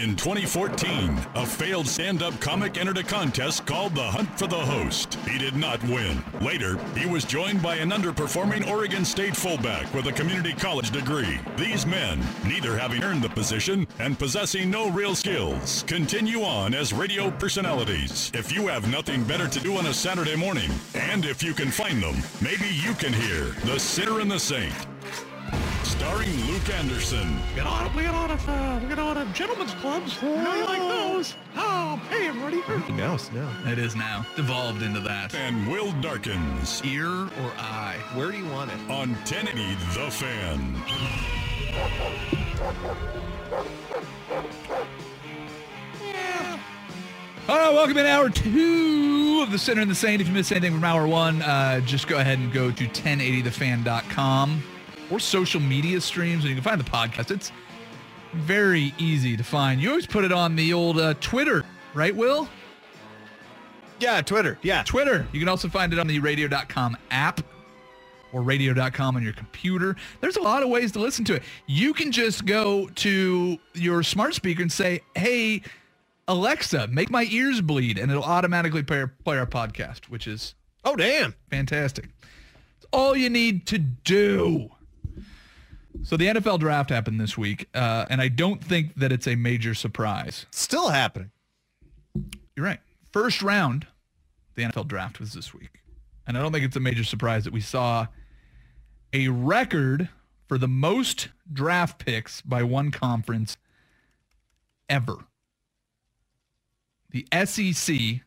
In 2014, a failed stand-up comic entered a contest called The Hunt for the Host. He did not win. Later, he was joined by an underperforming Oregon State fullback with a community college degree. These men, neither having earned the position and possessing no real skills, continue on as radio personalities. If you have nothing better to do on a Saturday morning, and if you can find them, maybe you can hear The Sinner and the Saint. Starring Luke Anderson. Get on it, we get on it, uh, we get on it. Gentlemen's clubs. You know you like those. Oh, hey, everybody. No, no. It is now devolved into that. And Will Darkins Ear or eye? Where do you want it? on 1080 The Fan. All right, welcome in hour two of the Sinner and the Saint. If you missed anything from hour one, uh, just go ahead and go to 1080thefan.com or social media streams, and you can find the podcast. It's very easy to find. You always put it on the old uh, Twitter, right, Will? Yeah, Twitter. Yeah. Twitter. You can also find it on the radio.com app or radio.com on your computer. There's a lot of ways to listen to it. You can just go to your smart speaker and say, hey, Alexa, make my ears bleed, and it'll automatically play our, play our podcast, which is Oh, damn. fantastic. It's all you need to do. So the NFL draft happened this week, uh, and I don't think that it's a major surprise. Still happening. You're right. First round, the NFL draft was this week. And I don't think it's a major surprise that we saw a record for the most draft picks by one conference ever. The SEC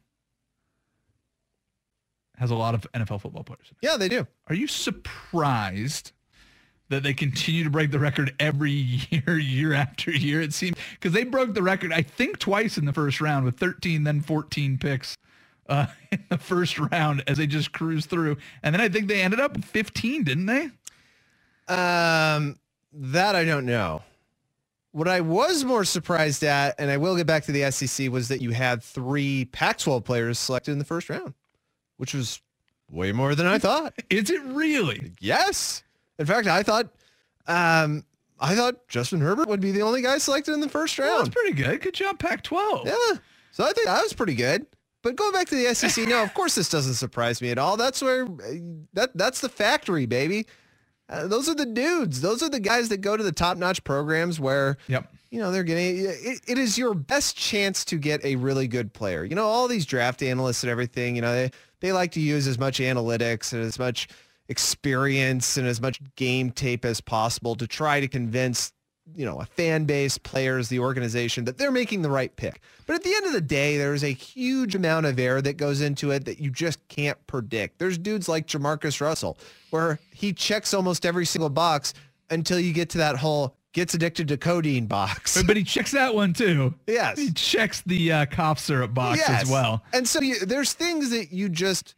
has a lot of NFL football players. Yeah, they do. Are you surprised that they continue to break the record every year, year after year? It seems because they broke the record, I think, twice in the first round with 13, then 14 picks uh, in the first round as they just cruised through. And then I think they ended up with 15, didn't they? Um, that I don't know. What I was more surprised at, and I will get back to the SEC, was that you had three Pac-12 players selected in the first round, which was way more than I thought. Is it really? Yes. In fact, I thought, um, I thought Justin Herbert would be the only guy selected in the first Well, round. that's pretty good. Good job, Pac-12. Yeah. So I think that was pretty good. But going back to the SEC, no, of course this doesn't surprise me at all. That's where that that's the factory, baby. Uh, those are the dudes. Those are the guys that go to the top-notch programs where Yep. you know they're getting it, it is your best chance to get a really good player. You know, all these draft analysts and everything, you know, they they like to use as much analytics and as much experience and as much game tape as possible to try to convince you know, a fan base, players, the organization, that they're making the right pick. But at the end of the day, there's a huge amount of error that goes into it that you just can't predict. There's dudes like Jamarcus Russell, where he checks almost every single box until you get to that whole gets addicted to codeine box. But he checks that one too. Yes. He checks the uh, cough syrup box Yes. as well. And so you, there's things that you just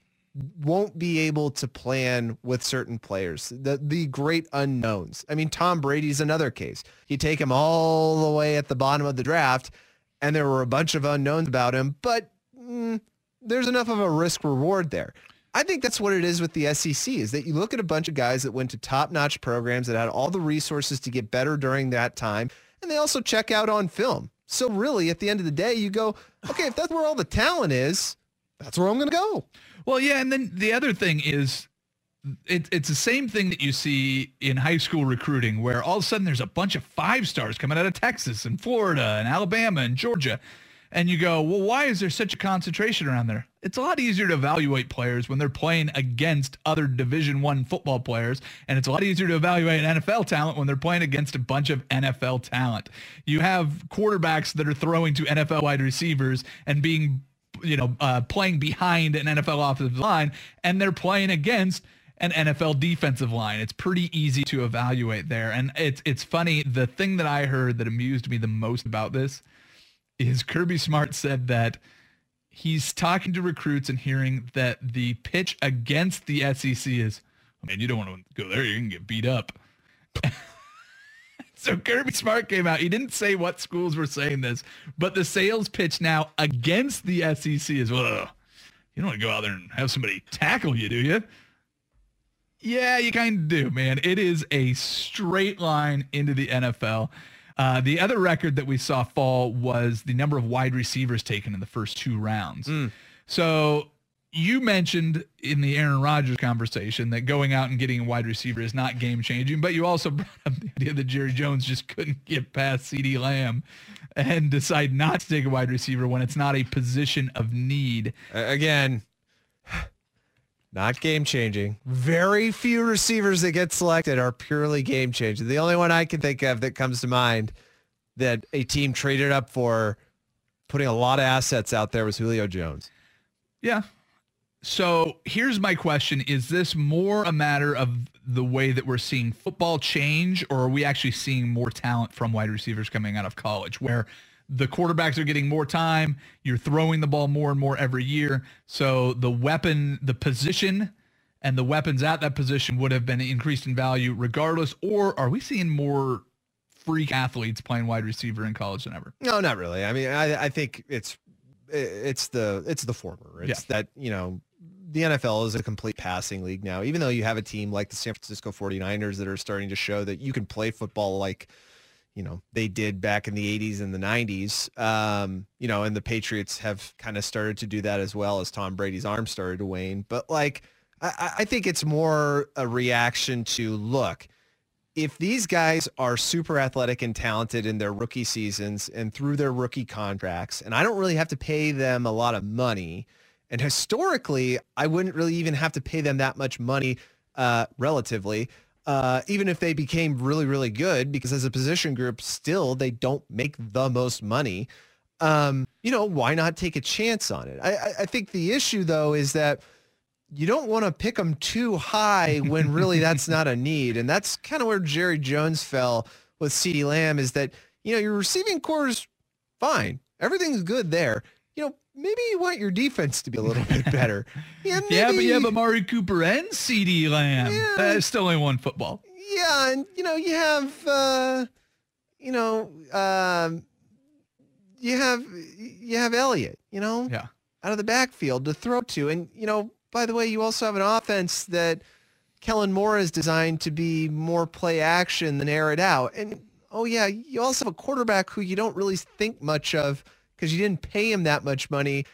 won't be able to plan with certain players. The the great unknowns. I mean, Tom Brady's another case. You take him all the way at the bottom of the draft, and there were a bunch of unknowns about him, but mm, there's enough of a risk reward there. I think that's what it is with the SEC is that you look at a bunch of guys that went to top-notch programs that had all the resources to get better during that time, and they also check out on film. So really, at the end of the day, you go, okay, if that's where all the talent is, that's where I'm going to go. Well, yeah, and then the other thing is it, it's the same thing that you see in high school recruiting where all of a sudden there's a bunch of five stars coming out of Texas and Florida and Alabama and Georgia. And you go, well, why is there such a concentration around there? It's a lot easier to evaluate players when they're playing against other Division One football players, and it's a lot easier to evaluate NFL talent when they're playing against a bunch of NFL talent. You have quarterbacks that are throwing to NFL wide receivers and being, you know, uh, playing behind an NFL offensive line, and they're playing against an NFL defensive line. It's pretty easy to evaluate there. And it's it's funny. The thing that I heard that amused me the most about this is Kirby Smart said that he's talking to recruits and hearing that the pitch against the SEC is, man, you don't want to go there. You're to get beat up. so Kirby Smart came out. He didn't say what schools were saying this, but the sales pitch now against the SEC is, well, you don't want to go out there and have somebody tackle you, do you? Yeah, you kind of do, man. It is a straight line into the NFL. Uh, the other record that we saw fall was the number of wide receivers taken in the first two rounds. Mm. So you mentioned in the Aaron Rodgers conversation that going out and getting a wide receiver is not game changing, but you also brought up the idea that Jerry Jones just couldn't get past CeeDee Lamb and decide not to take a wide receiver when it's not a position of need. Again, not game changing. Very few receivers that get selected are purely game changing. The only one I can think of that comes to mind that a team traded up for putting a lot of assets out there was Julio Jones. Yeah. So here's my question. Is this more a matter of the way that we're seeing football change or are we actually seeing more talent from wide receivers coming out of college where the quarterbacks are getting more time. You're throwing the ball more and more every year. So the weapon, the position and the weapons at that position would have been increased in value regardless. Or are we seeing more freak athletes playing wide receiver in college than ever? No, not really. I mean, I, I think it's it's the it's the former. It's yeah. that, you know, the NFL is a complete passing league now. Even though you have a team like the San Francisco 49ers that are starting to show that you can play football like – you know they did back in the 80s and the 90s um, you know and the patriots have kind of started to do that as well as tom brady's arm started to wane but like I, I think it's more a reaction to look if these guys are super athletic and talented in their rookie seasons and through their rookie contracts and i don't really have to pay them a lot of money and historically i wouldn't really even have to pay them that much money uh, relatively uh, even if they became really, really good, because as a position group, still they don't make the most money. Um, you know, why not take a chance on it? I, I think the issue though is that you don't want to pick them too high when really that's not a need, and that's kind of where Jerry Jones fell with CeeDee Lamb. Is that you know your receiving corps is fine, everything's good there. You know, maybe you want your defense to be a little bit better. Yeah, maybe, yeah, but you have Amari Cooper and CeeDee Lamb. Yeah, That's still only one football. Yeah, and you know you have, uh, you know, um, you have you have Elliott. You know, yeah, out of the backfield to throw to, and you know, by the way, you also have an offense that Kellen Moore is designed to be more play action than air it out. And oh yeah, you also have a quarterback who you don't really think much of because you didn't pay him that much money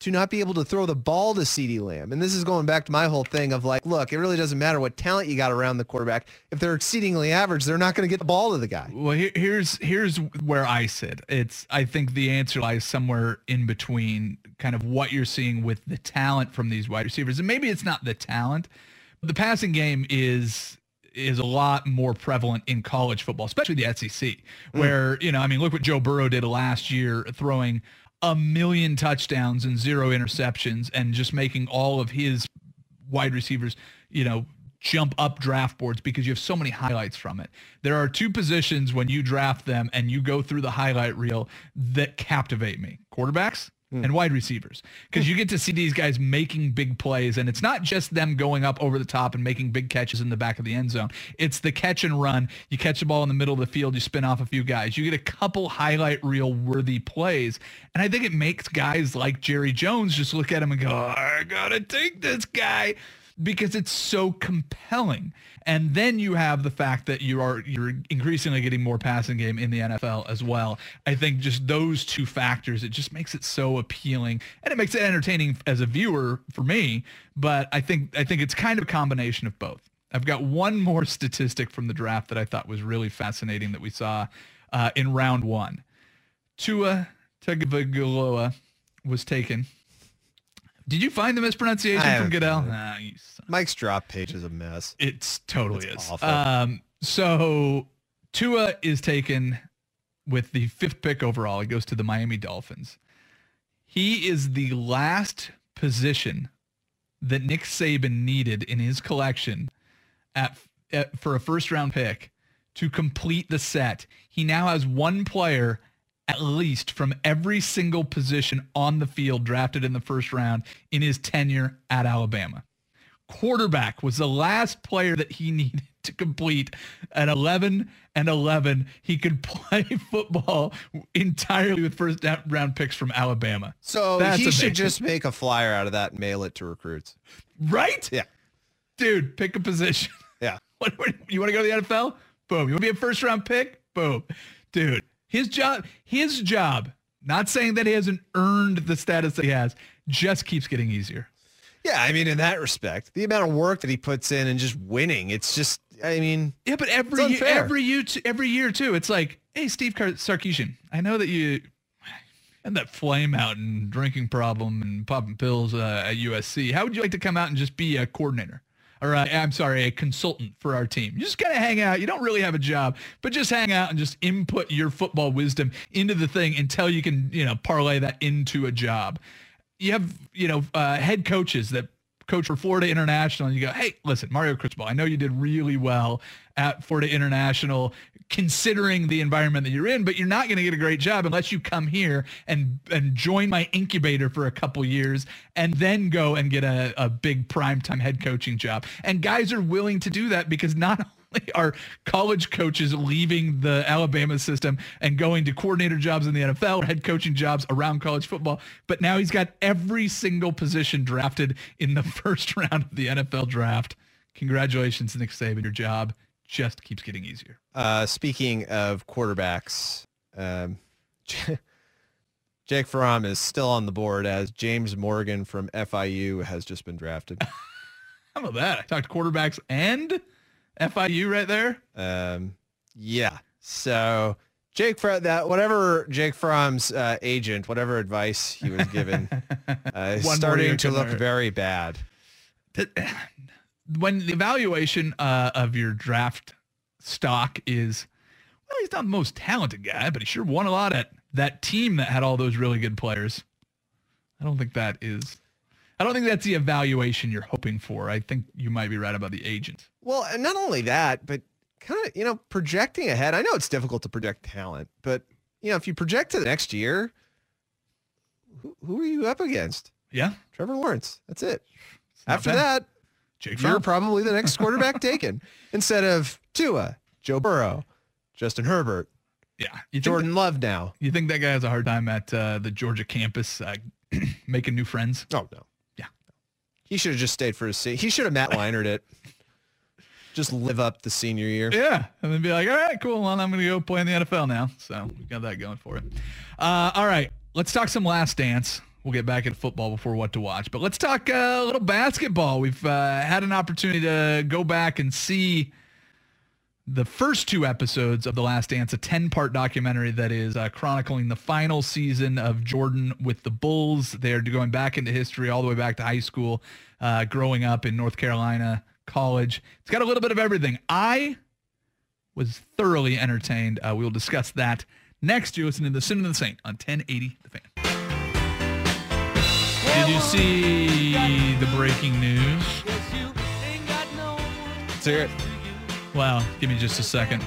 to not be able to throw the ball to CeeDee Lamb. And this is going back to my whole thing of like, look, it really doesn't matter what talent you got around the quarterback. If they're exceedingly average, they're not going to get the ball to the guy. Well, here's here's where I sit. It's I think the answer lies somewhere in between kind of what you're seeing with the talent from these wide receivers. And maybe it's not the talent. The passing game is is a lot more prevalent in college football, especially the SEC, mm. where, mm. you know, I mean, look what Joe Burrow did last year throwing a million touchdowns and zero interceptions and just making all of his wide receivers, you know, jump up draft boards because you have so many highlights from it. There are two positions when you draft them and you go through the highlight reel that captivate me. Quarterbacks mm. and wide receivers because you get to see these guys making big plays and it's not just them going up over the top and making big catches in the back of the end zone it's the catch and run you catch the ball in the middle of the field you spin off a few guys you get a couple highlight reel worthy plays and i think it makes guys like jerry jones just look at him and go i gotta take this guy because it's so compelling. And then you have the fact that you are you're increasingly getting more passing game in the NFL as well. I think just those two factors, it just makes it so appealing and it makes it entertaining as a viewer for me. But I think I think it's kind of a combination of both. I've got one more statistic from the draft that I thought was really fascinating that we saw uh, in round one. Tua Tagovailoa was taken. Did you find the mispronunciation from Goodell? Nah, you Mike's drop page is a mess. It's totally It's is. awful. Um, so Tua is taken with the fifth pick overall. He goes to the Miami Dolphins. He is the last position that Nick Saban needed in his collection at, at for a first round pick to complete the set. He now has one player at least from every single position on the field drafted in the first round in his tenure at Alabama. Quarterback was the last player that he needed to complete at 11 and 11. He could play football entirely with first round picks from Alabama. So That's he amazing. should just make a flyer out of that and mail it to recruits. Right? Yeah. Dude, pick a position. Yeah. What, what- you want to go to the NFL? Boom. You want to be a first round pick? Boom. Dude, his job, his job, not saying that he hasn't earned the status that he has, just keeps getting easier. Yeah, I mean, in that respect, the amount of work that he puts in and just winning, it's just, I mean, Yeah, but every year, every year, every year too. It's like, hey, Steve Sarkisian, I know that you had that flame out and drinking problem and popping pills uh, at USC. How would you like to come out and just be a coordinator? Or uh, I'm sorry, a consultant for our team. You just gotta hang out. You don't really have a job, but just hang out and just input your football wisdom into the thing until you can, you know, parlay that into a job. You have, you know, uh, head coaches that coach for Florida International and you go, hey, listen, Mario Cristobal, I know you did really well at Florida International considering the environment that you're in, but you're not going to get a great job unless you come here and and join my incubator for a couple years and then go and get a, a big primetime head coaching job. And guys are willing to do that because not only are college coaches leaving the Alabama system and going to coordinator jobs in the NFL or head coaching jobs around college football, but now he's got every single position drafted in the first round of the NFL draft. Congratulations, Nick Saban. Your job just keeps getting easier. uh, speaking of quarterbacks, um, Jake Fromm is still on the board as James Morgan from FIU has just been drafted. How about that? I talked quarterbacks and FIU right there. Um, yeah. So Jake Fromm, that whatever Jake Fromm's uh, agent, whatever advice he was given, uh, is starting to look hurt. very bad. when the evaluation uh, of your draft stock is, well, he's not the most talented guy, but he sure won a lot at that team that had all those really good players. I don't think that is. I don't think that's the evaluation you're hoping for. I think you might be right about the agent. Well, and not only that, but kind of, you know, projecting ahead. I know it's difficult to project talent, but, you know, if you project to the next year, who, who are you up against? Yeah. Trevor Lawrence. That's it. After that, Jake you're Fromm. probably the next quarterback taken instead of Tua, Joe Burrow, Justin Herbert, yeah. You Jordan Love now. you think that guy has a hard time at uh, the Georgia campus uh, making new friends? Oh, no. He should have just stayed for his seat. He should have Matt Leinered it. Just live up the senior year. Yeah, and then be like, all right, cool. Well, I'm going to go play in the NFL now. So we got that going for it. Uh, all right, let's talk some Last Dance. We'll get back into football before what to watch, but let's talk uh, a little basketball. We've uh, had an opportunity to go back and see the first two episodes of The Last Dance, a 10-part documentary that is uh, chronicling the final season of Jordan with the Bulls. They're going back into history all the way back to high school, uh, growing up in North Carolina, college. It's got a little bit of everything. I was thoroughly entertained. Uh, we'll discuss that next. You're listening to The Sin and the Saint on 1080 The Fan. Did you see the breaking news? Let's hear it. Well, give me just a second.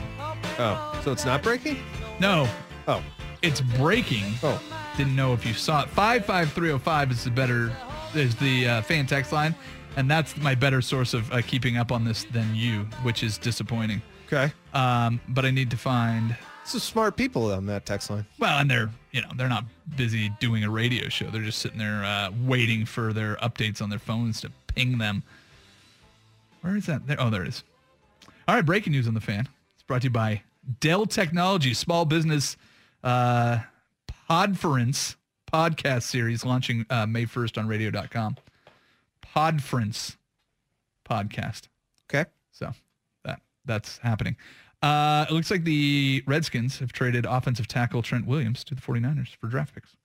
Oh, so it's not breaking? No, Oh, it's breaking. oh. Didn't know if you saw it. 55305 is the better, is the uh, fan text line. And that's my better source of uh, keeping up on this than you, which is disappointing. Okay. Um, but I need to find Some smart people on that text line. Well, and they're you know they're not busy doing a radio show. They're just sitting there uh, waiting for their updates on their phones to ping them. Where is that? There, oh, there it is. All right, breaking news on the fan. It's brought to you by Dell Technologies, small business uh, podference podcast series launching uh, May 1st on radio.com. Podference podcast. Okay. So that that's happening. Uh, it looks like the Redskins have traded offensive tackle Trent Williams to the 49ers for draft picks.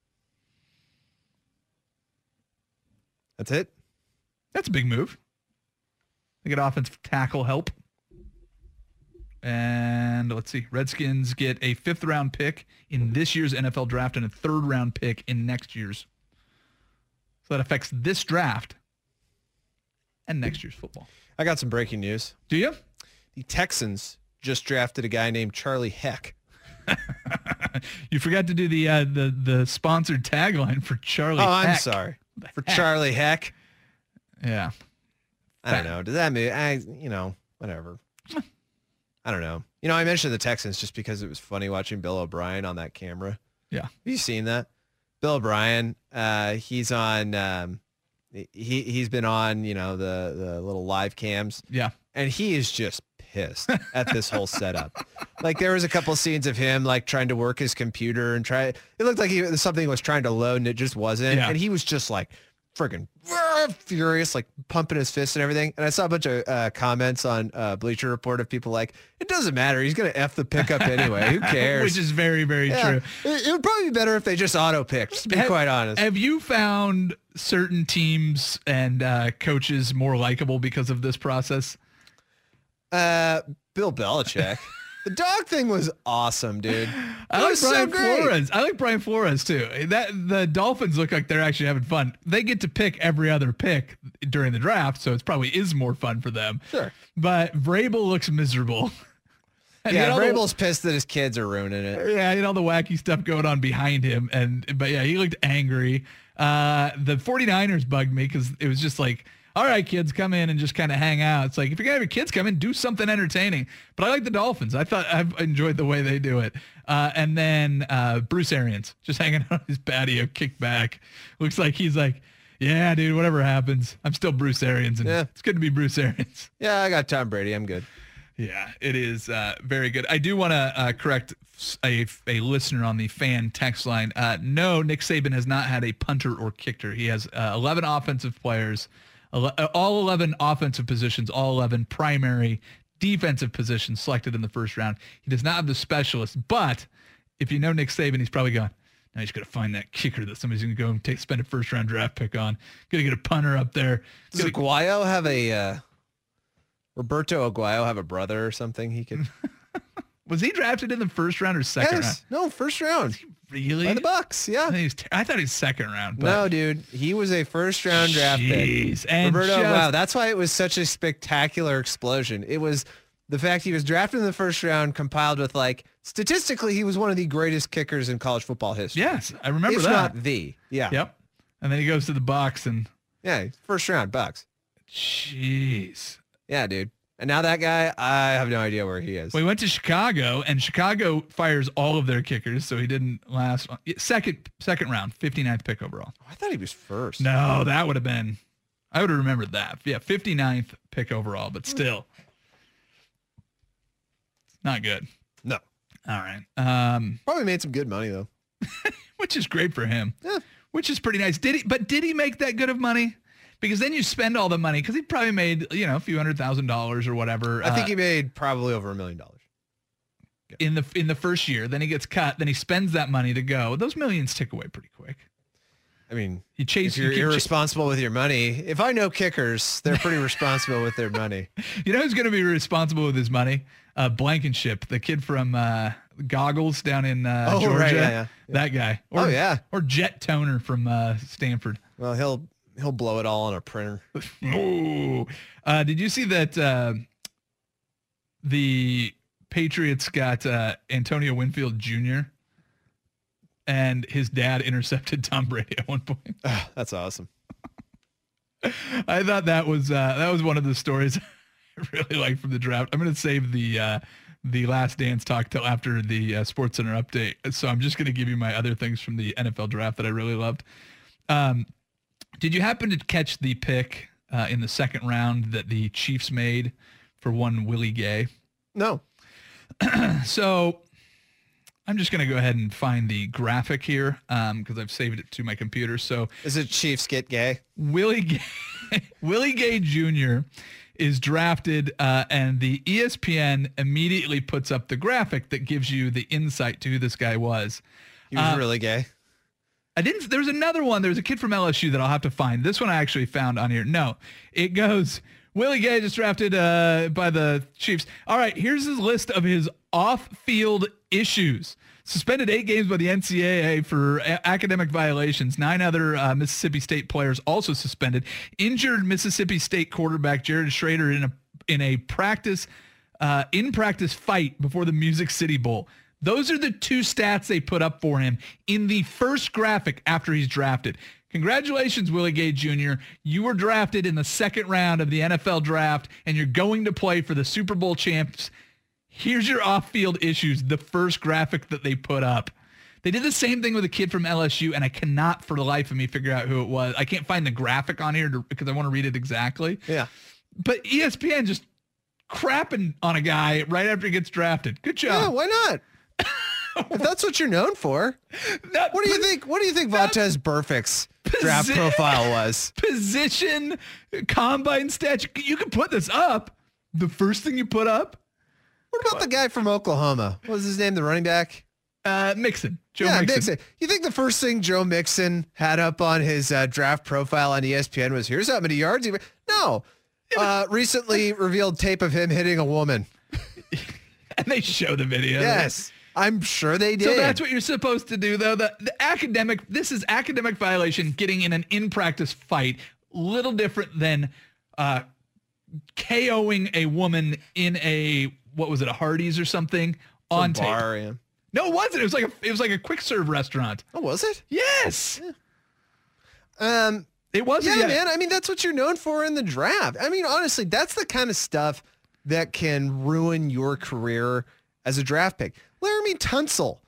That's it. That's a big move. They get offensive tackle help. And let's see. Redskins get a fifth round pick in this year's NFL draft and a third round pick in next year's. So that affects this draft and next year's football. I got some breaking news. Do you? The Texans just drafted a guy named Charlie Heck. You forgot to do the uh, the the sponsored tagline for Charlie. Oh, I'm Heck. sorry. For heck? Charlie Heck. Yeah. I don't know. Does that mean I you know, whatever. I don't know. You know, I mentioned the Texans just because it was funny watching Bill O'Brien on that camera. Yeah. Have you seen that? Bill O'Brien, uh, he's on um, he he's been on, you know, the the little live cams Yeah. and he is just pissed at this whole setup. Like there was a couple scenes of him like trying to work his computer and try. It looked like he something was trying to load and it just wasn't. Yeah. And he was just like freaking furious, like pumping his fists and everything. And I saw a bunch of uh, comments on uh, Bleacher Report of people like, it doesn't matter. He's gonna f the pickup anyway. Who cares? Which is very, very Yeah. true. It, it would probably be better if they just auto picked. To be Have- quite honest. Have you found certain teams and uh, coaches more likable because of this process? Uh, Bill Belichick. the dog thing was awesome, dude. I like so Brian great. Flores. I like Brian Flores too. That the Dolphins look like they're actually having fun. They get to pick every other pick during the draft, so it probably is more fun for them. Sure. But Vrabel looks miserable. And Yeah, know, the- Vrabel's pissed that his kids are ruining it. Yeah, and all the wacky stuff going on behind him. And, but yeah, he looked angry. Uh, the 49ers bugged me because it was just like, all right, kids, come in and just kind of hang out. It's like, if you're going to have your kids come in, do something entertaining. But I like the Dolphins. I thought I've enjoyed the way they do it. Uh, and then uh, Bruce Arians just hanging out on his patio, kicked back. Looks like he's like, yeah, dude, whatever happens, I'm still Bruce Arians. And Yeah. it's good to be Bruce Arians. Yeah, I got Tom Brady. I'm good. Yeah, it is uh, very good. I do want to uh, correct a, a listener on the fan text line. Uh, no, Nick Saban has not had a punter or kicker. He has uh, 11 offensive players, all 11 offensive positions, all 11 primary defensive positions selected in the first round. He does not have the specialists, but if you know Nick Saban, he's probably gone. Now he's got to find that kicker that somebody's going to go and take spend a first round draft pick on. Going to get a punter up there. Does Gotta- Aguayo have a uh, Roberto Aguayo have a brother or something? He could. was he drafted in the first round or second round? yes. No, first round Really? by the Bucks. Yeah. was ter- I thought he was second round. But No, dude, he was a first round draft Jeez, pick. and Roberto, just- wow, that's why it was such a spectacular explosion. It was the fact he was drafted in the first round, compiled with like statistically, he was one of the greatest kickers in college football history. yes, I remember if that. not the. Yeah. Yep. And then he goes to the box and Yeah. First round Bucks. jeez. Yeah, dude. And now that guy, I have no idea where he is. Well, he went to Chicago, and Chicago fires all of their kickers, so he didn't last. Second, second round, 59th pick overall. I thought he was first. No, that would have been. I would have remembered that. Yeah, 59th pick overall, but still, not good. No. All right. Um, Probably made some good money though. which is great for him. Yeah. Which is pretty nice. Did he? But did he make that good of money? Because then you spend all the money because he probably made you know a few hundred thousand dollars or whatever. I think uh, he made probably over a million dollars. in the in the first year. Then he gets cut. Then he spends that money to go. Those millions tick away pretty quick. I mean, You chase. if you're you, irresponsible with your money, if I know kickers, they're pretty responsible with their money. you know who's going to be responsible with his money? Uh, Blankenship, the kid from uh, Goggles down in uh, Oh, Georgia. right, yeah, yeah. That guy. Or, Oh, yeah. Or Jet Toner from uh, Stanford. Well, he'll he'll blow it all on a printer. Uh, did you see that uh, the Patriots got uh, Antonio Winfield Jr. and his dad intercepted Tom Brady at one point? Ah, that's awesome. I thought that was uh, that was one of the stories I really liked from the draft. I'm going to save the uh, the last dance talk till after the uh, Sports Center update. So I'm just going to give you my other things from the NFL draft that I really loved. Um, did you happen to catch the pick uh, in the second round that the Chiefs made for one Willie Gay. No. So I'm just going to go ahead and find the graphic here because I've saved it to my computer. So Is it Chiefs get gay? Willie Gay, Willie Gay Jr. is drafted, uh, and the ESPN immediately puts up the graphic that gives you the insight to who this guy was. He was Uh, really gay. I didn't. There's another one. There's a kid from LSU that I'll have to find. This one I actually found on here. No, it goes. Willie Gay just drafted uh, by the Chiefs. All right, here's his list of his off-field issues. Suspended eight games by the NCAA for a- academic violations. Nine other uh, Mississippi State players also suspended. Injured Mississippi State quarterback Garrett Shrader in a in a practice uh, in practice fight before the Music City Bowl. Those are the two stats they put up for him in the first graphic after he's drafted. Congratulations, Willie Gay Jr. You were drafted in the second round of the NFL draft, and you're going to play for the Super Bowl champs. Here's your off-field issues, the first graphic that they put up. They did the same thing with a kid from LSU, and I cannot for the life of me figure out who it was. I can't find the graphic on here to, because I want to read it exactly. Yeah. But ESPN just crapping on a guy right after he gets drafted. Good job. Yeah, why not? if that's what you're known for. That What do you think? What do you think Vontaze Burfict's draft profile was? Position, combine stats. You- can put this up. The first thing you put up, What about the guy from Oklahoma? What was his name? The running back? uh, Mixon. Joe yeah, Mixon. Mixon. You think the first thing Joe Mixon had up on his uh, draft profile on ESPN was here's how many yards he No. Uh, recently revealed tape of him hitting a woman. And they show the video. Yes. I'm sure they did. So that's what you're supposed to do, though. The, the academic, this is academic violation, getting in an in-practice fight. Little different than uh, KOing a woman in a what was it, a Hardee's or something on tape. bar, yeah. No, it wasn't. It was like a it was like a quick serve restaurant. Oh, was it? Yes, Um, it wasn't. yeah, yet. man. I mean, that's what you're known for in the draft. I mean, honestly, that's the kind of stuff that can ruin your career as a draft pick. Laremy Tunsil,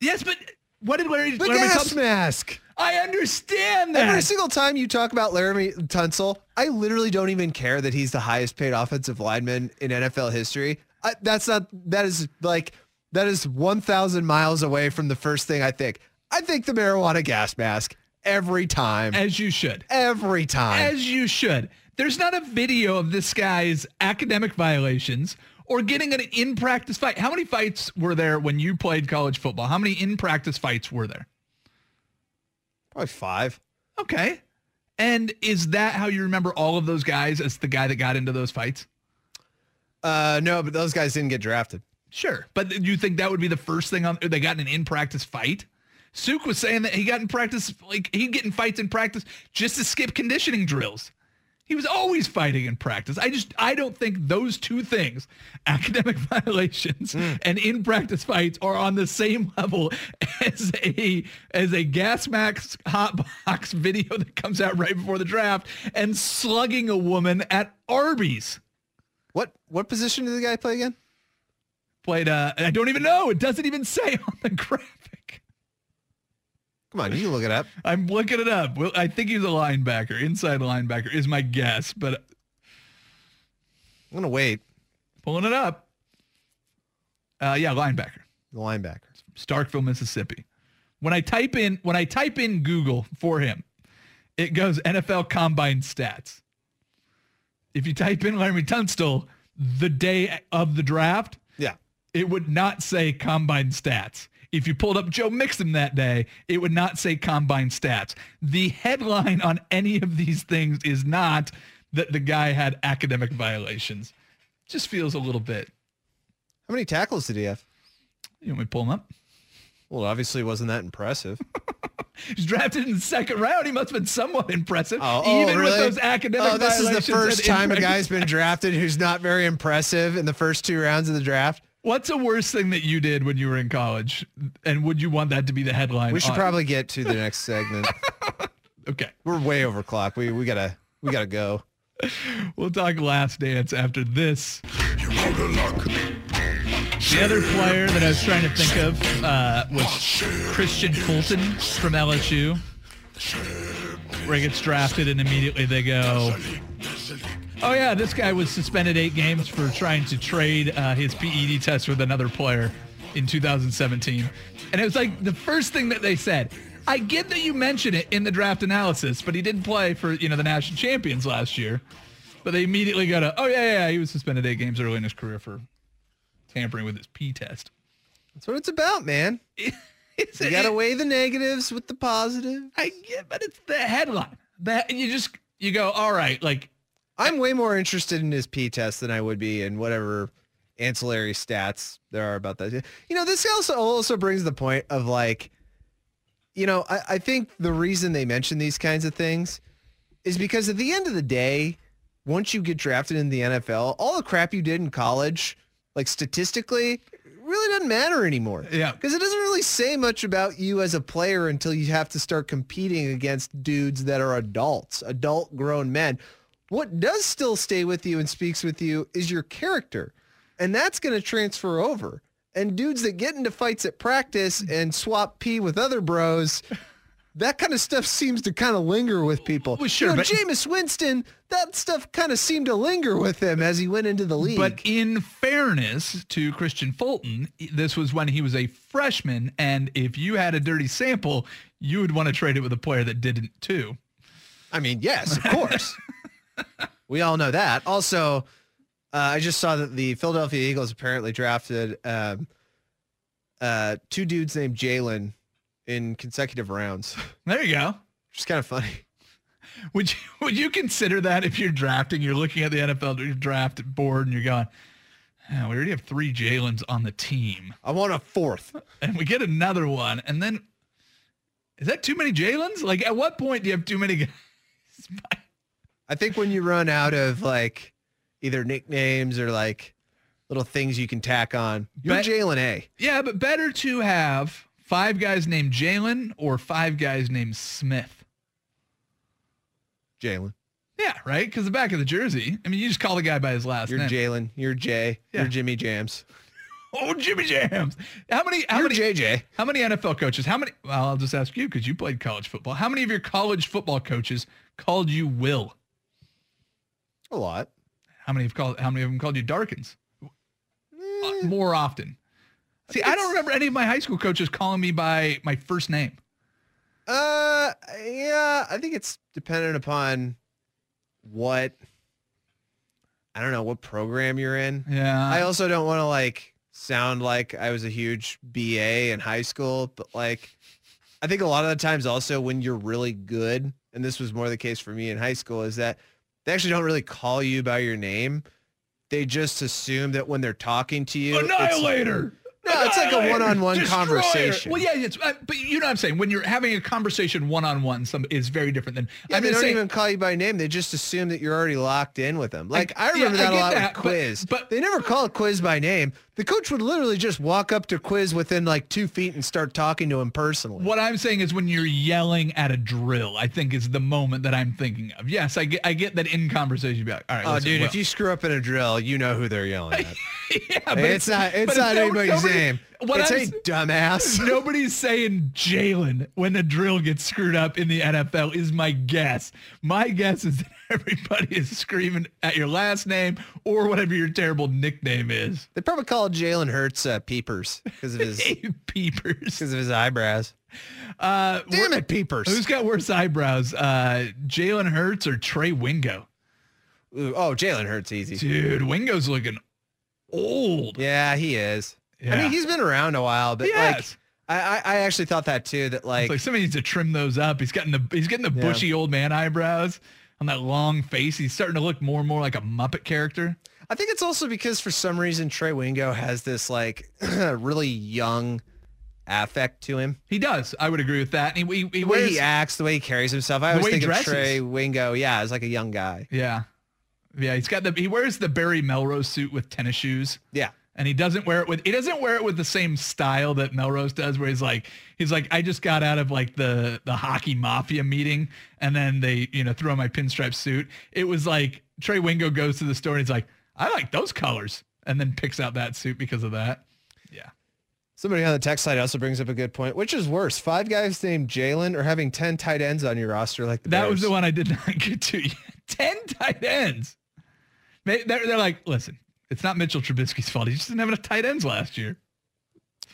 Yes, but what did Larry? the Larry gas Thompson- mask. I understand that. Every single time you talk about Laremy Tunsil, I literally don't even care that he's the highest paid offensive lineman in NFL history. I, that's not, that is like, that is 1,000 miles away from the first thing I think. I think the marijuana gas mask every time. As you should. Every time. As you should. There's not a video of this guy's academic violations or getting an in-practice fight. How many fights were there when you played college football? How many in-practice fights were there? Probably five. Okay. And is that how you remember all of those guys as the guy that got into those fights? Uh, no, but those guys didn't get drafted. Sure. But do you think that would be the first thing on they got in an in-practice fight? Suk was saying that he got in practice, like he'd get in fights in practice just to skip conditioning drills. He was always fighting in practice. I just, I don't think those two things, academic violations and in practice fights are on the same level as a, as a gas max hot box video that comes out right before the draft and slugging a woman at Arby's. What, what position did the guy play again? Played, uh, I don't even know. It doesn't even say on the graphic. Come on, you can look it up. I'm looking it up. Well, I think he's a linebacker. Inside linebacker is my guess, but I'm going to wait. pulling it up. Uh, yeah, linebacker, The linebacker. Starkville, Mississippi. When I type in when I type in Google for him, it goes NFL Combine stats. If you type in Larry Tunsil the day of the draft, Yeah. it would not say combine stats. If you pulled up Joe Mixon that day, it would not say combine stats. The headline on any of these things is not that the guy had academic violations. Just feels a little bit. How many tackles did he have? You want me to pull him up? Well, it obviously wasn't that impressive. He's drafted in the second round. He must have been somewhat impressive, Oh, oh, even really? with those academic Oh, this is the first time a guy's been drafted who's not very impressive in the first two rounds of the draft. What's the worst thing that you did when you were in college? And would you want that to be the headline? We should on- probably get to the next segment. Okay. We're way over clock. We we gotta we gotta go. We'll talk last dance after this. The other player that I was trying to think of uh, was Kristian Fulton from LSU, where he gets drafted and immediately they go, Oh yeah, this guy was suspended eight games for trying to trade uh, his PED test with another player in 2017, and it was like the first thing that they said. I get that you mention it in the draft analysis, but he didn't play for you know the national champions last year. But they immediately go to, oh yeah, yeah, he was suspended eight games early in his career for tampering with his P test. That's what it's about, man. It's You got to weigh the negatives with the positive. I get, but it's the headline that you just you go, all right, like I'm way more interested in his P test than I would be in whatever ancillary stats there are about that. You know, this also also brings the point of like, you know, I, I think the reason they mention these kinds of things is because at the end of the day, once you get drafted in the NFL, all the crap you did in college, like statistically, really doesn't matter anymore. Yeah. Because it doesn't really say much about you as a player until you have to start competing against dudes that are adults, adult grown men. What does still stay with you and speaks with you is your character. And that's going to transfer over. And dudes that get into fights at practice and swap pee with other bros, that kind of stuff seems to kind of linger with people. Well, sure, You know, but- Jameis Winston, that stuff kind of seemed to linger with him as he went into the league. But in fairness to Kristian Fulton, this was when he was a freshman, and if you had a dirty sample, you would want to trade it with a player that didn't too. I mean, yes, of course. we all know that. Also, uh, I just saw that the Philadelphia Eagles apparently drafted um, uh, two dudes named Jalen in consecutive rounds, There you go. which is kind of funny. Would you would you consider that if you're drafting, you're looking at the NFL draft board and you're going, "Ah, we already have three Jalen's on the team, I want a fourth. and we get another one, and then is that too many Jalen's? Like, at what point do you have too many guys? I think when you run out of like either nicknames or like little things you can tack on, you're Bet- Jalen A. Yeah, but better to have five guys named Jalen or five guys named Smith. Jalen. Yeah, right. Because the back of the jersey. I mean, you just call the guy by his last name. You're name. Jalen. You're Jay. Yeah. You're Jimmy Jams. oh, Jimmy Jams. How many? How You're many? JJ. How many NFL coaches? How many? Well, I'll just ask you because you played college football. How many of your college football coaches called you Will? A lot. How many have called? How many of them called you Darkins? Uh, more often. See, I don't remember any of my high school coaches calling me by my first name. Uh, yeah, I think it's dependent upon what I don't know what program you're in. Yeah. I also don't want to like sound like I was a huge BA in high school, but like I think a lot of the times also when you're really good, and this was more the case for me in high school, is that they actually don't really call you by your name. They just assume that when they're talking to you, it's- Annihilator. No, it's like a one-on-one Destroyer. conversation. Well, yeah, it's, uh, but you know what I'm saying. When you're having a conversation one-on-one, some is very different than. Yeah, I'm they don't saying, even call you by name. They just assume that you're already locked in with them. Like I, yeah, remember I that a lot that, with but- Quiz. but- they never call a Quiz by name. The coach would literally just walk up to Quiz within like two feet and start talking to him personally. What I'm saying is when you're yelling at a drill, I think is the moment that I'm thinking of. Yes, I get I get that in conversation. You'd be like, all right, Oh, listen, dude, Will." if you screw up in a drill, you know who they're yelling at. yeah, but it's, not. It's but not no- anybody's nobody- name. What it's I'm a dumbass. Nobody's saying Jalen when the drill gets screwed up in the NFL is my guess. My guess is that everybody is screaming at your last name or whatever your terrible nickname is. They probably call Jalen Hurts uh, Peepers because of his peepers. because of his eyebrows. Uh, Damn it, Peepers. Who's got worse eyebrows, uh, Jalen Hurts or Trey Wingo? Ooh, oh, Jalen Hurts easy. Dude, Wingo's looking old. Yeah, he is. I mean, he's been around a while, but Yes. like, I, I I actually thought that too. That like, It's like somebody needs to trim those up. He's getting the he's getting the Yeah. bushy old man eyebrows on that long face. He's starting to look more and more like a Muppet character. I think it's also because for some reason Trey Wingo has this like really young affect to him. He does. I would agree with that. And he, he, he The way wears, he acts, the way he carries himself. I always think of. Trey Wingo, yeah, as like a young guy. yeah, yeah. He's got the he wears the Barry Melrose suit with tennis shoes. Yeah. And he doesn't wear it with he doesn't wear it with the same style that Melrose does, where he's like he's like I just got out of like the the hockey mafia meeting, and then they you know threw on my pinstripe suit. It was like Trey Wingo goes to the store and he's like I like those colors, and then picks out that suit because of that. Yeah. Somebody on the tech side also brings up a good point. Which is worse, five guys named Jalen or having 10 tight ends on your roster like the That was the one I did not get to. yet. Ten tight ends. They're, they're like, listen, it's not Mitchell Trubisky's fault. He just didn't have enough tight ends last year.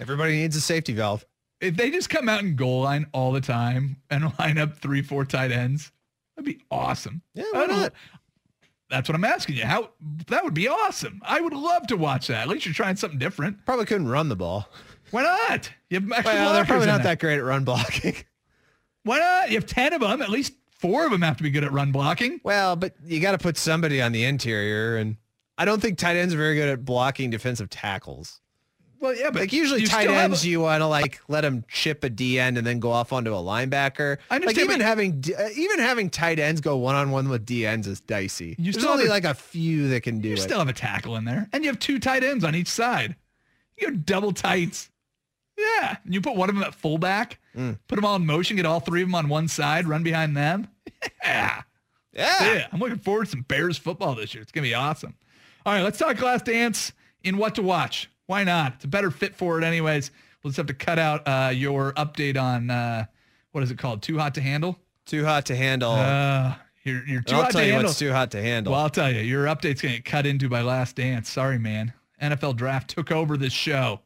Everybody needs a safety valve. If they just come out in goal line all the time and line up three, four tight ends, that'd be awesome. Yeah, why don't- That's what I'm asking you. How that would be awesome. I would love to watch that. At least you're trying something different. Probably couldn't run the ball. Why not? You have extra Well, they're probably not there. that great at run blocking. Why not? You have 10 of them. At least four of them have to be good at run blocking. Well, but you got to put somebody on the interior, and I don't think tight ends are very good at blocking defensive tackles. Well, yeah, but Like usually you tight ends, a- you want to like let them chip a D end and then go off onto a linebacker. I understand. Like even having uh, even having tight ends go one on one with D ends is dicey. You There's only a- like a few that can do you it. still have a tackle in there. And you have two tight ends on each side. You have double tights. Yeah. And you put one of them at fullback, Mm. put them all in motion, get all three of them on one side, run behind them. Yeah. yeah. Yeah. I'm looking forward to some Bears football this year. It's going to be awesome. All right, let's talk Last Dance in what to watch. Why not? It's a better fit for it anyways. We'll just have to cut out uh, your update on, uh, what is it called? Too Hot to Handle? Too hot to handle. Uh, you're, you're too I'll hot tell to you handle. what's too hot to handle. Well, I'll tell you, your update's going to get cut into by Last Dance. Sorry, man. NFL Draft took over this show.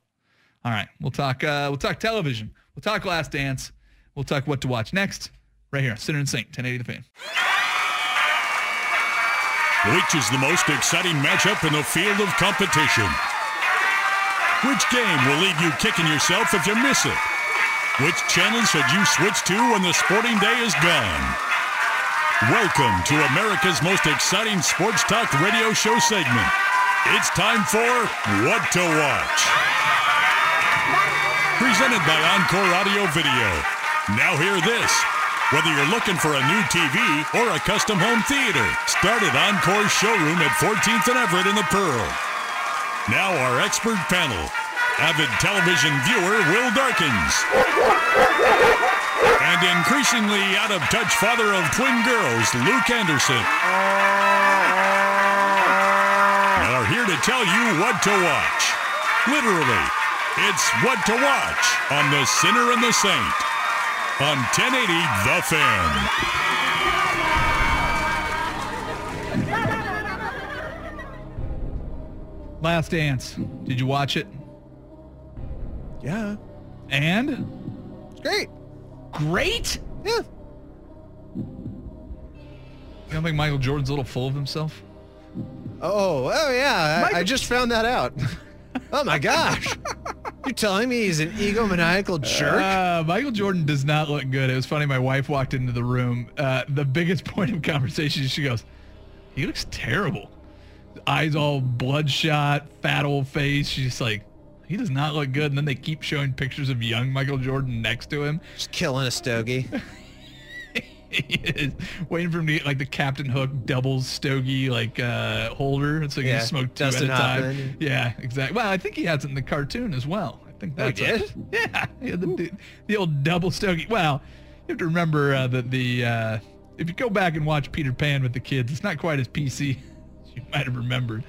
All right, we'll talk. Uh, we'll talk television. We'll talk Last Dance. We'll talk what to watch next. Right here, Sinner and Saint, 1080 The Fan. Which is the most exciting matchup in the field of competition? Which game will leave you kicking yourself if you miss it? Which channel should you switch to when the sporting day is gone? Welcome to America's most exciting sports talk radio show segment. It's time for What to Watch. Presented by Encore Audio Video. Now hear this. Whether you're looking for a new TV or a custom home theater, start at Encore's showroom at 14th and Everett in the Pearl. Now our expert panel. Avid television viewer Will Darkins. And increasingly out of touch father of twin girls Luke Anderson. Are here to tell you what to watch. Literally, it's what to watch on The Sinner and the Saint on 1080 The Fan. Last Dance. Did you watch it? yeah. And Great. great. Yeah. You don't think Michael Jordan's a little full of himself? Oh, oh yeah. I, Michael- I just found that out. oh my gosh. You're telling me he's an egomaniacal jerk? Uh, Michael Jordan does not look good. It was funny. My wife walked into the room. Uh, the biggest point of conversation, she goes, he looks terrible. Eyes all bloodshot, fat old face. She's just like, he does not look good. And then they keep showing pictures of young Michael Jordan next to him. Just killing a stogie. he is waiting for him to get like the Captain Hook doubles stogie like uh, holder, so he Yeah, can smoke two Dustin at a time. Hoffman. Yeah, exactly. Well, I think he has it in the cartoon as well. I think Oh, that's a- did? yeah, had the, the old double stogie. Well, you have to remember uh, that the uh, if you go back and watch Peter Pan with the kids, it's not quite as PC as you might have remembered.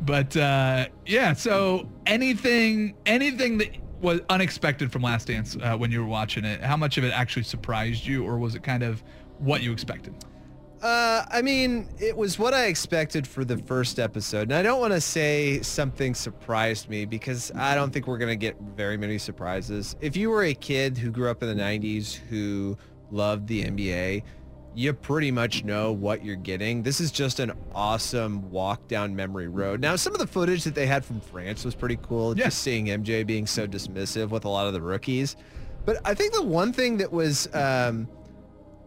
But uh, yeah, so anything anything that was unexpected from Last Dance uh, when you were watching it, how much of it actually surprised you, or was it kind of what you expected? Uh, I mean, it was what I expected for the first episode. And I don't want to say something surprised me because I don't think we're going to get very many surprises. If you were a kid who grew up in the 90s who loved the NBA, you pretty much know what you're getting. This is just an awesome walk down memory road. Now, some of the footage that they had from France was pretty cool. Yeah. Just seeing MJ being so dismissive with a lot of the rookies. But I think the one thing that was... Um,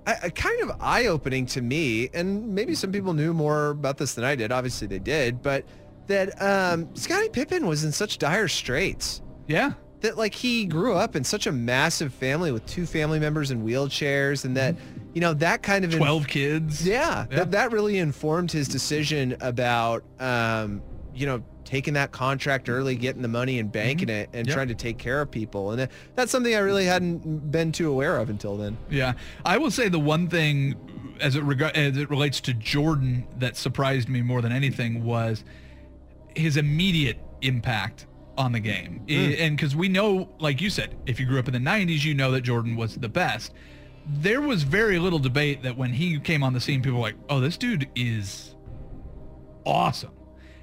I, I- kind of eye-opening to me, and maybe some people knew more about this than I did. Obviously, they did, but that um, Scottie Pippen was in such dire straits Yeah, that like he grew up in such a massive family with two family members in wheelchairs, and that you know that kind of inf- twelve kids. yeah, Yeah. That, that really informed his decision about, um, you know, taking that contract early, getting the money and banking it, and Yep. trying to take care of people. And that- that's something I really hadn't been too aware of until then. Yeah, I will say the one thing as it reg- as it relates to Jordan that surprised me more than anything was his immediate impact on the game. Hmm. I- And because we know, like you said, if you grew up in the 90s, you know that Jordan was the best. There was very little debate that when he came on the scene, people were like, oh, this dude is awesome.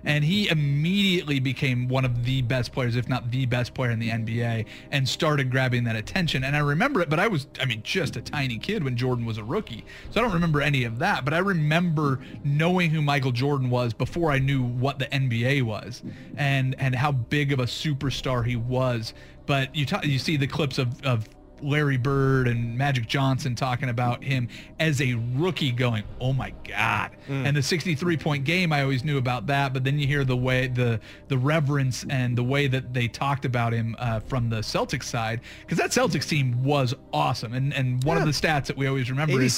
And he immediately became one of the best players, if not the best player in the NBA, and started grabbing that attention. And I remember it, but I was, I mean, just a tiny kid when Jordan was a rookie. So I don't remember any of that. But I remember knowing who Michael Jordan was before I knew what the NBA was and and how big of a superstar he was. But you, ta- you see the clips of, of Larry Bird and Magic Johnson talking about him as a rookie going, oh my God. Mm. And the 63 point game, I always knew about that. But then you hear the way, the, the reverence and the way that they talked about him uh, from the Celtics side, because that Celtics team was awesome. And, and one Yeah. of the stats that we always remember is,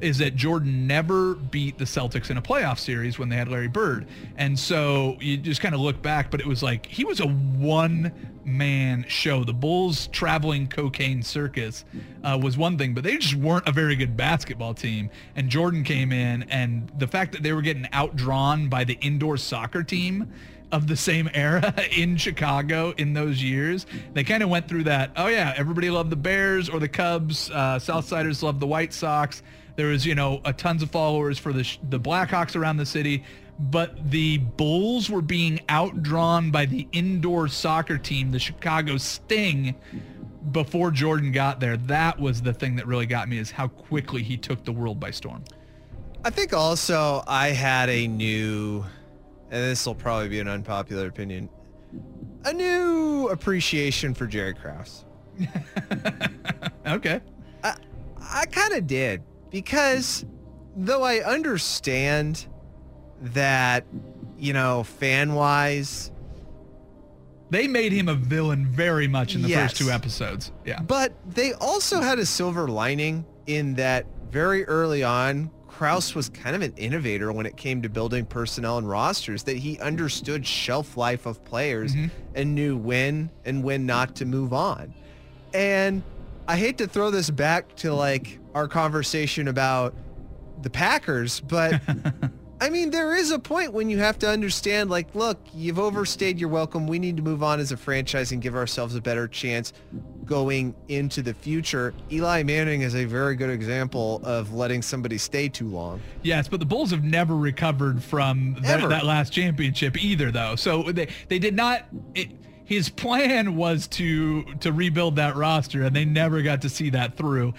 is that Jordan never beat the Celtics in a playoff series when they had Larry Bird. And so you just kind of look back, but it was like he was a one man show. The Bulls traveling cocaine circus uh, was one thing, but they just weren't a very good basketball team. And Jordan came in, and the fact that they were getting outdrawn by the indoor soccer team of the same era in Chicago in those years. They kind of went through that. Oh yeah, everybody loved the Bears or the Cubs. Uh, Southsiders loved the White Sox. There was you know a tons of followers for the the Blackhawks around the city, but the Bulls were being outdrawn by the indoor soccer team, the Chicago Sting. Before Jordan got there, that was the thing that really got me is how quickly he took the world by storm. I think also I had a new, and this will probably be an unpopular opinion, a new appreciation for Jerry Krause. Okay. I, I kind of did because though I understand that, you know, fan wise, They made him a villain very much in the Yes. first two episodes. Yeah. but they also had a silver lining in that very early on, Krause was kind of an innovator when it came to building personnel and rosters, that he understood shelf life of players mm-hmm. and knew when and when not to move on. And I hate to throw this back to like our conversation about the Packers, but I mean, there is a point when you have to understand, like, look, you've overstayed your welcome. We need to move on as a franchise and give ourselves a better chance going into the future. Eli Manning is a very good example of letting somebody stay too long. Yes, but the Bulls have never recovered from that, that last championship either, though. So they they did not. It, his plan was to to rebuild that roster, and they never got to see that through.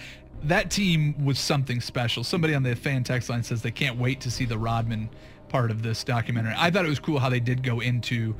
That team was something special. Somebody on the fan text line says they can't wait to see the Rodman part of this documentary. I thought it was cool how they did go into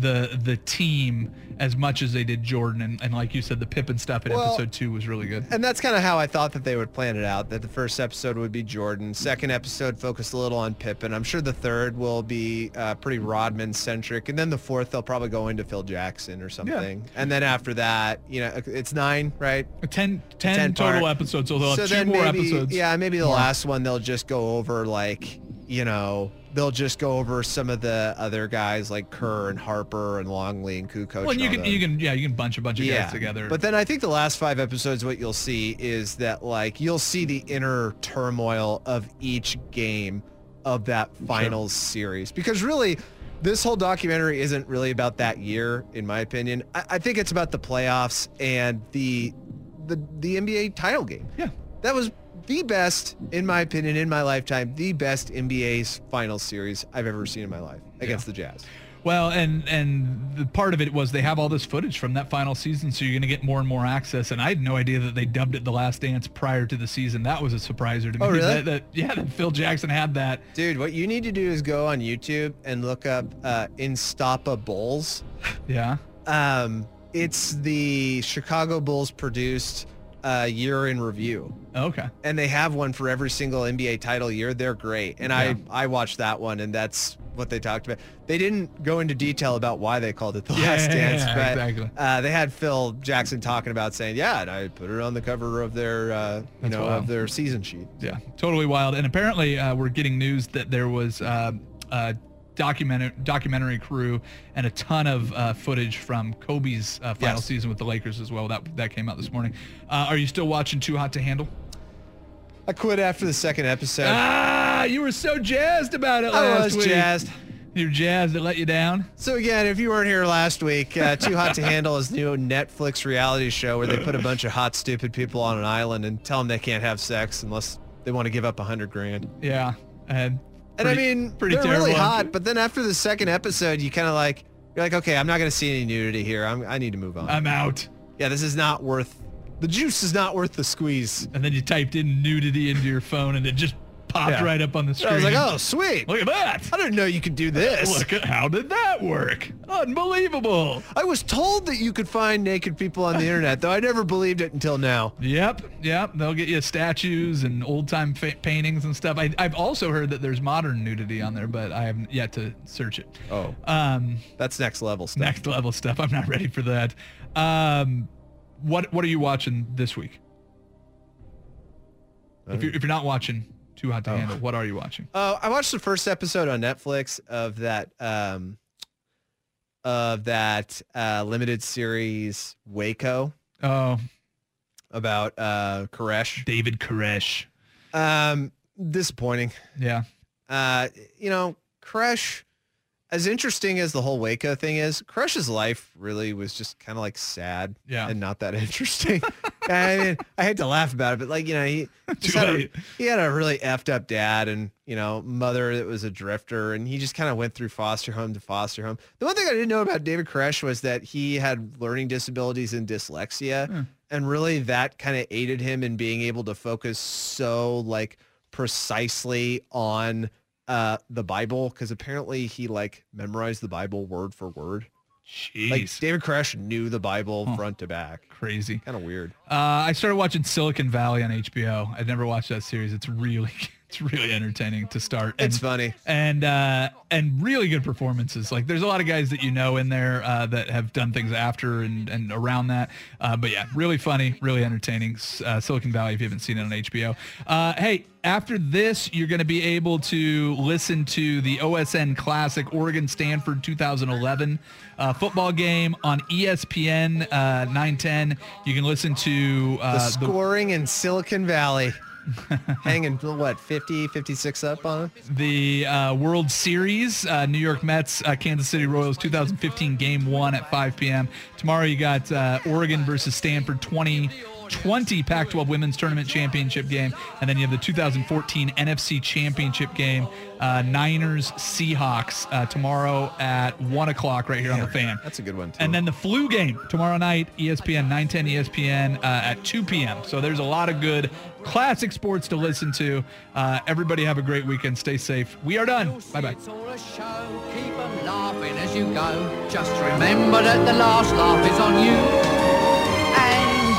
the the team as much as they did Jordan, and, and like you said, the Pippen stuff in Well, episode two was really good. And that's kind of how I thought that they would plan it out, that the first episode would be Jordan. Second episode focused a little on Pippen. I'm sure the third will be uh, pretty Rodman-centric. And then the fourth, they'll probably go into Phil Jackson or something. And then after that, you know, it's nine, right? 10, 10, 10 total part. episodes, so they'll have so two more maybe, episodes. Yeah, maybe the more. last one they'll just go over like, you know, they'll just go over some of the other guys like Kerr and Harper and Longley and Kukoc. Well, and you can you can yeah you can bunch a bunch of guys together. But then I think the last five episodes, what you'll see is that like you'll see the inner turmoil of each game of that finals series. Because really, this whole documentary isn't really about that year, in my opinion. I, I think it's about the playoffs and the the the NBA title game. yeah, That was the best, in my opinion, in my lifetime, the best NBA's final series I've ever seen in my life against the Jazz. well, and and the part of it was they have all this footage from that final season, so you're going to get more and more access. And I had no idea that they dubbed it "The Last Dance" prior to the season. That was a surpriser to me. Oh, really? That, that- yeah, that Phil Jackson had that. Dude, what you need to do is go on YouTube and look up uh, Instapa Bulls. Yeah. Um, it's the Chicago Bulls produced uh, year in review, Okay. and they have one for every single NBA title year. They're great, and Yeah. I I watched that one, and that's what they talked about. They didn't go into detail about why they called it the Yeah, Last yeah, Dance, but exactly. uh, they had Phil Jackson talking about saying, "Yeah, and I put it on the cover of their uh, you That's know wild. of their season sheet." Yeah, totally wild. And apparently, uh, we're getting news that there was uh, a documentary documentary crew and a ton of uh, footage from Kobe's uh, final Yes. season with the Lakers as well. That that came out this morning. Uh, are you still watching Too Hot to Handle? I quit after the second episode. Ah, you were so jazzed about it I was week. jazzed. You're jazzed. It let you down. So again, if you weren't here last week, uh, Too Hot to Handle is new Netflix reality show where they put a bunch of hot, stupid people on an island and tell them they can't have sex unless they want to give up a hundred grand. Yeah, and And I mean, pretty they're really hot. But then after the second episode, you kind of like you're like, okay, I'm not going to see any nudity here. I'm, I need to move on. I'm out. yeah, this is not worth the juice. Is not worth the squeeze. And then you typed in nudity into your phone and it just popped Yeah. right up on the screen. I was like, oh, sweet. Look at that. I didn't know you could do this. Look at how did that work? Unbelievable. I was told that you could find naked people on the internet, though I never believed it until now. Yep, yep. They'll get you statues and old time fa- paintings and stuff. I, I've also heard that there's modern nudity on there, but I haven't yet to search it. Oh, Um, that's next level stuff. next level stuff. I'm not ready for that. Um, what What are you watching this week? If you're, if you're not watching Too Hot to Handle, what are you watching? Uh, I watched the first episode on Netflix of that um, of that uh, limited series Waco Oh, about uh, Koresh. David Koresh. Um, disappointing. Yeah. Uh, you know, Koresh, as interesting as the whole Waco thing is, Koresh's life really was just kind of like sad Yeah. and not that interesting. I mean, I hate to laugh about it, but like, you know, he, had a, he had a really effed up dad and, you know, mother that was a drifter and he just kind of went through foster home to foster home. The one thing I didn't know about David Koresh was that he had learning disabilities and dyslexia. Hmm. And really that kind of aided him in being able to focus so like precisely on uh, the Bible because apparently he like memorized the Bible word for word. Jeez. Like David Koresh knew the Bible front to back. Crazy. Kind of weird. Uh, I started watching Silicon Valley on HBO. I'd never watched that series. It's really, it's really entertaining to start. And, It's funny. and uh, and really good performances. Like there's a lot of guys that you know in there uh, that have done things after and, and around that. Uh, but yeah, really funny, really entertaining. Uh, Silicon Valley, if you haven't seen it on HBO. Uh, hey, after this, you're going to be able to listen to the OSN Classic Oregon Stanford 2011 uh, football game on ESPN uh, 910. You can listen to uh, the scoring in Silicon Valley. Hanging, what, 50, 56 up on the uh, World Series, uh, New York Mets, uh, Kansas City Royals 2015 Game 1 at 5 p.m. Tomorrow you got uh, Oregon versus Stanford 2020 Pac-12 Women's Tournament Championship game. And then you have the 2014 NFC Championship game, uh, Niners Seahawks uh, tomorrow at 1 o'clock right here on the fan. That's a good one, too. And then the flu game tomorrow night, ESPN 910 ESPN uh, at 2 p.m. So there's a lot of good classic sports to listen to. Uh, everybody have a great weekend. Stay safe. We are done. Bye bye. It's all a show. Keep 'em laughing as you go. Just remember that the last laugh is on you.